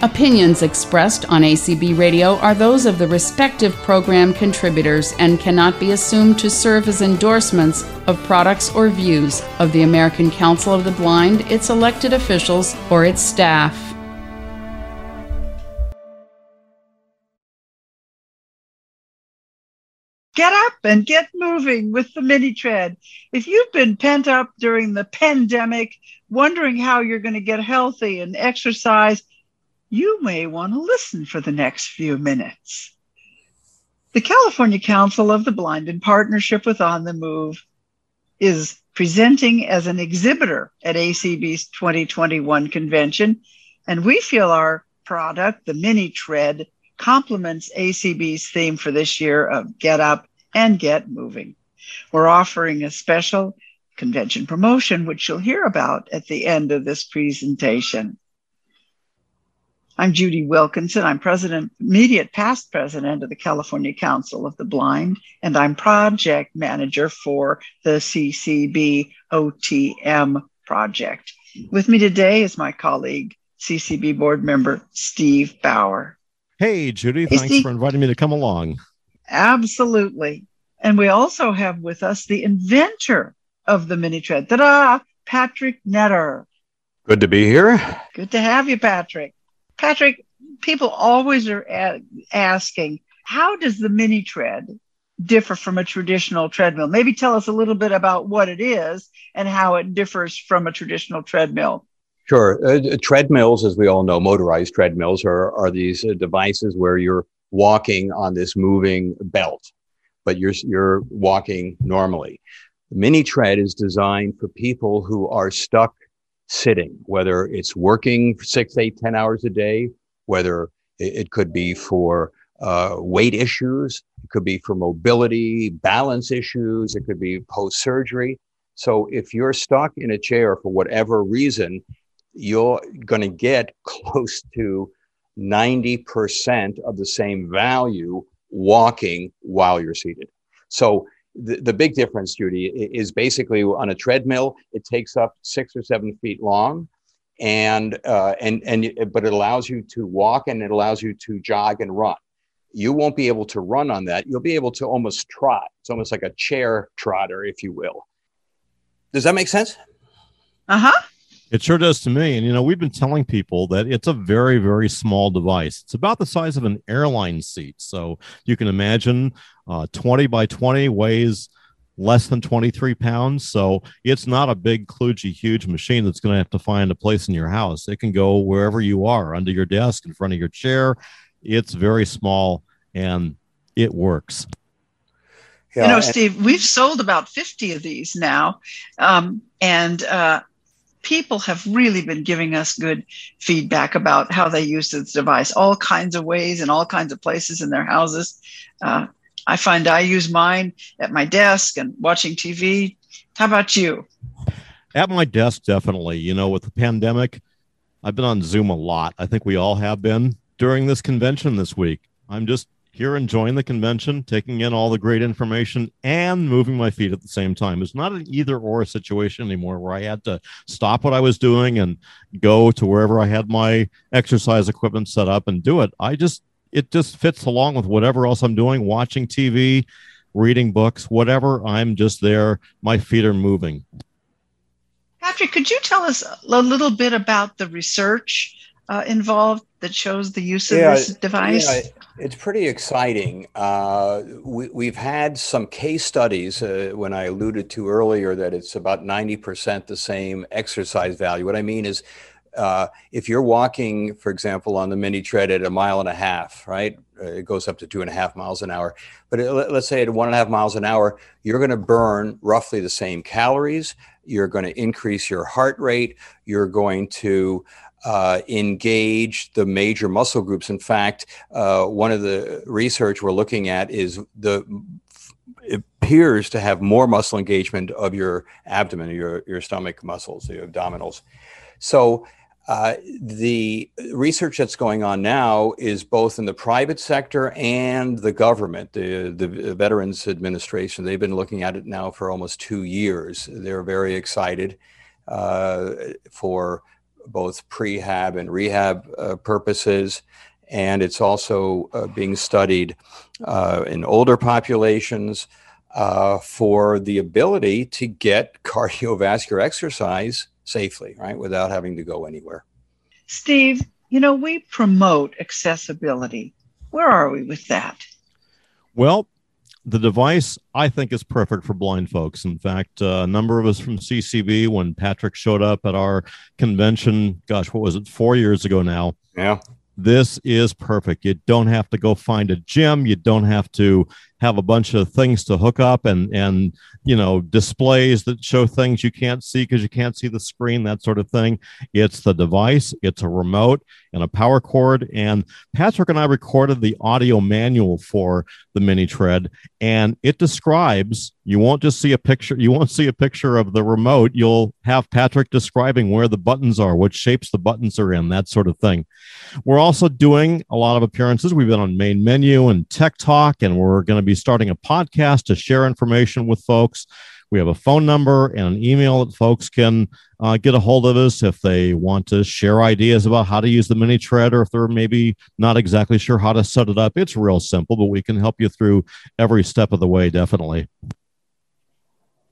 Opinions expressed on ACB Radio are those of the respective program contributors and cannot be assumed to serve as endorsements of products or views of the American Council of the Blind, its elected officials, or its staff. Get up and get moving with the mini tread. If you've been pent up during the pandemic, wondering how you're going to get healthy and exercise, you may want to listen for the next few minutes. The California Council of the Blind, in partnership with On the Move, is presenting as an exhibitor at ACB's 2021 convention, and we feel our product, the Mini Tread, complements ACB's theme for this year of Get Up and Get Moving. We're offering a special convention promotion, which you'll hear about at the end of this presentation. I'm Judy Wilkinson. I'm president, immediate past president of the California Council of the Blind, and I'm project manager for the CCB OTM project. With me today is my colleague, CCB board member Steve Bauer. Hey, Judy, hey, thanks Steve. for inviting me to come along. Absolutely. And we also have with us the inventor of the mini tread, ta-da, Patrick Netter. Good to be here. Good to have you, Patrick. Patrick, people always are asking, how does the mini tread differ from a traditional treadmill? Maybe tell us a little bit about what it is and how it differs from a traditional treadmill. Sure. Uh, treadmills, as we all know, motorized treadmills are, are these uh, devices where you're walking on this moving belt, but you're, you're walking normally. The mini tread is designed for people who are stuck sitting, whether it's working six, eight, ten hours a day, whether it could be for uh, weight issues, it could be for mobility, balance issues, it could be post surgery. So if you're stuck in a chair for whatever reason, you're going to get close to 90% of the same value walking while you're seated. So the, the big difference, Judy, is basically on a treadmill, it takes up six or seven feet long. And, uh, and, and, but it allows you to walk and it allows you to jog and run. You won't be able to run on that. You'll be able to almost trot. It's almost like a chair trotter, if you will. Does that make sense? Uh huh. It sure does to me. And, you know, we've been telling people that it's a very, very small device. It's about the size of an airline seat. So you can imagine uh, 20 by 20 weighs less than 23 pounds. So it's not a big, kludgy, huge machine that's going to have to find a place in your house. It can go wherever you are, under your desk, in front of your chair. It's very small and it works. Yeah, you know, Steve, we've sold about 50 of these now. Um, and uh, people have really been giving us good feedback about how they use this device, all kinds of ways and all kinds of places in their houses. Uh, I find I use mine at my desk and watching TV. How about you? At my desk, definitely. You know, with the pandemic, I've been on Zoom a lot. I think we all have been during this convention this week. I'm just here enjoying the convention, taking in all the great information, and moving my feet at the same time. It's not an either or situation anymore where I had to stop what I was doing and go to wherever I had my exercise equipment set up and do it. I just, it just fits along with whatever else I'm doing, watching TV, reading books, whatever. I'm just there. My feet are moving. Patrick, could you tell us a little bit about the research uh, involved that shows the use of yeah, this device? Yeah, it's pretty exciting. Uh, we, have had some case studies uh, when I alluded to earlier that it's about 90% the same exercise value. What I mean is, uh, if you're walking, for example, on the mini tread at a mile and a half, right? Uh, it goes up to two and a half miles an hour. But it, let's say at one and a half miles an hour, you're going to burn roughly the same calories. You're going to increase your heart rate. You're going to uh, engage the major muscle groups. In fact, uh, one of the research we're looking at is the appears to have more muscle engagement of your abdomen, your your stomach muscles, the abdominals. So. Uh, the research that's going on now is both in the private sector and the government, the, the Veterans Administration. They've been looking at it now for almost two years. They're very excited uh, for both prehab and rehab uh, purposes. And it's also uh, being studied uh, in older populations uh, for the ability to get cardiovascular exercise safely, right, without having to go anywhere. Steve, you know, we promote accessibility. Where are we with that? Well, the device I think is perfect for blind folks. In fact, uh, a number of us from CCB, when Patrick showed up at our convention, gosh, what was it, four years ago now? Yeah. This is perfect. You don't have to go find a gym. You don't have to have a bunch of things to hook up and and you know displays that show things you can't see because you can't see the screen that sort of thing. It's the device it's a remote and a power cord and patrick and i recorded the audio manual for the mini tread and it describes you won't just see a picture you won't see a picture of the remote you'll have patrick describing where the buttons are what shapes the buttons are in that sort of thing. We're also doing a lot of appearances. We've been on main menu and tech talk and we're going to be starting a podcast to share information with folks. We have a phone number and an email that folks can uh, get a hold of us if they want to share ideas about how to use the mini tread or if they're maybe not exactly sure how to set it up. It's real simple, but we can help you through every step of the way, definitely.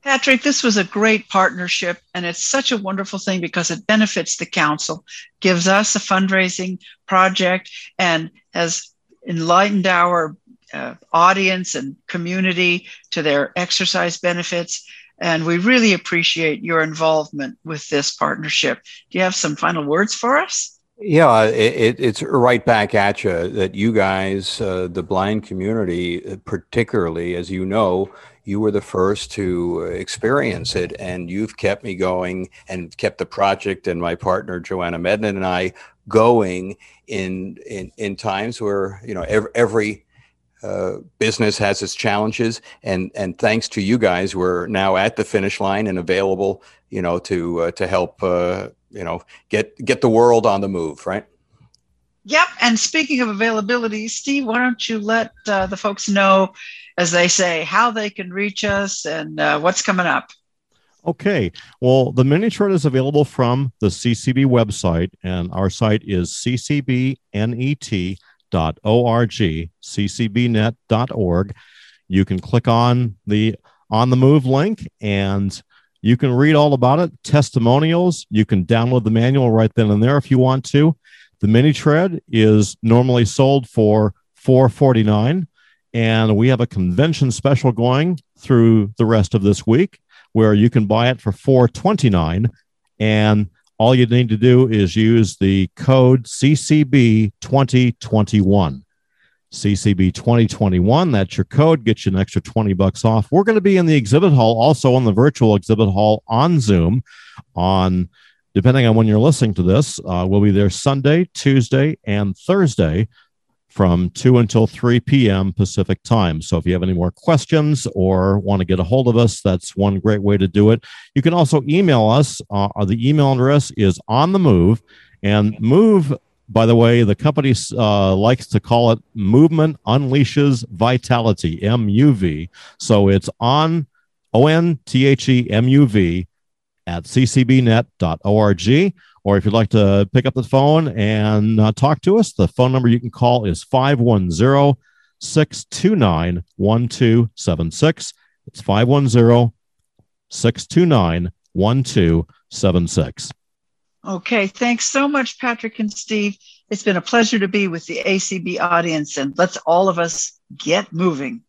Patrick, this was a great partnership, and it's such a wonderful thing because it benefits the council, gives us a fundraising project, and has enlightened our uh, audience and community to their exercise benefits. And we really appreciate your involvement with this partnership. Do you have some final words for us? Yeah, it, it's right back at you that you guys, uh, the blind community, particularly, as you know, you were the first to experience it, and you've kept me going and kept the project and my partner Joanna Mednin and I going in in in times where you know every, every uh, business has its challenges, and and thanks to you guys, we're now at the finish line and available, you know, to uh, to help, uh, you know, get get the world on the move, right? Yep. And speaking of availability, Steve, why don't you let uh, the folks know, as they say, how they can reach us and uh, what's coming up? Okay. Well, the mini tread is available from the CCB website, and our site is ccbnet ccbnet.org, ccbnet.org. You can click on the on the move link and you can read all about it, testimonials. You can download the manual right then and there if you want to. The mini tread is normally sold for 449 and we have a convention special going through the rest of this week where you can buy it for 429 and all you need to do is use the code CCB 2021. CCB 2021, that's your code, gets you an extra 20 bucks off. We're going to be in the exhibit hall, also on the virtual exhibit hall on Zoom on depending on when you're listening to this. Uh, we'll be there Sunday, Tuesday, and Thursday from 2 until 3 p.m. Pacific time. So if you have any more questions or want to get a hold of us, that's one great way to do it. You can also email us. Uh, the email address is on the move. And move, by the way, the company uh, likes to call it Movement Unleashes Vitality, MUV. So it's on O N T H E M U V at ccbnet.org. Or if you'd like to pick up the phone and uh, talk to us, the phone number you can call is 510 629 1276. It's 510 629 1276. Okay, thanks so much, Patrick and Steve. It's been a pleasure to be with the ACB audience, and let's all of us get moving.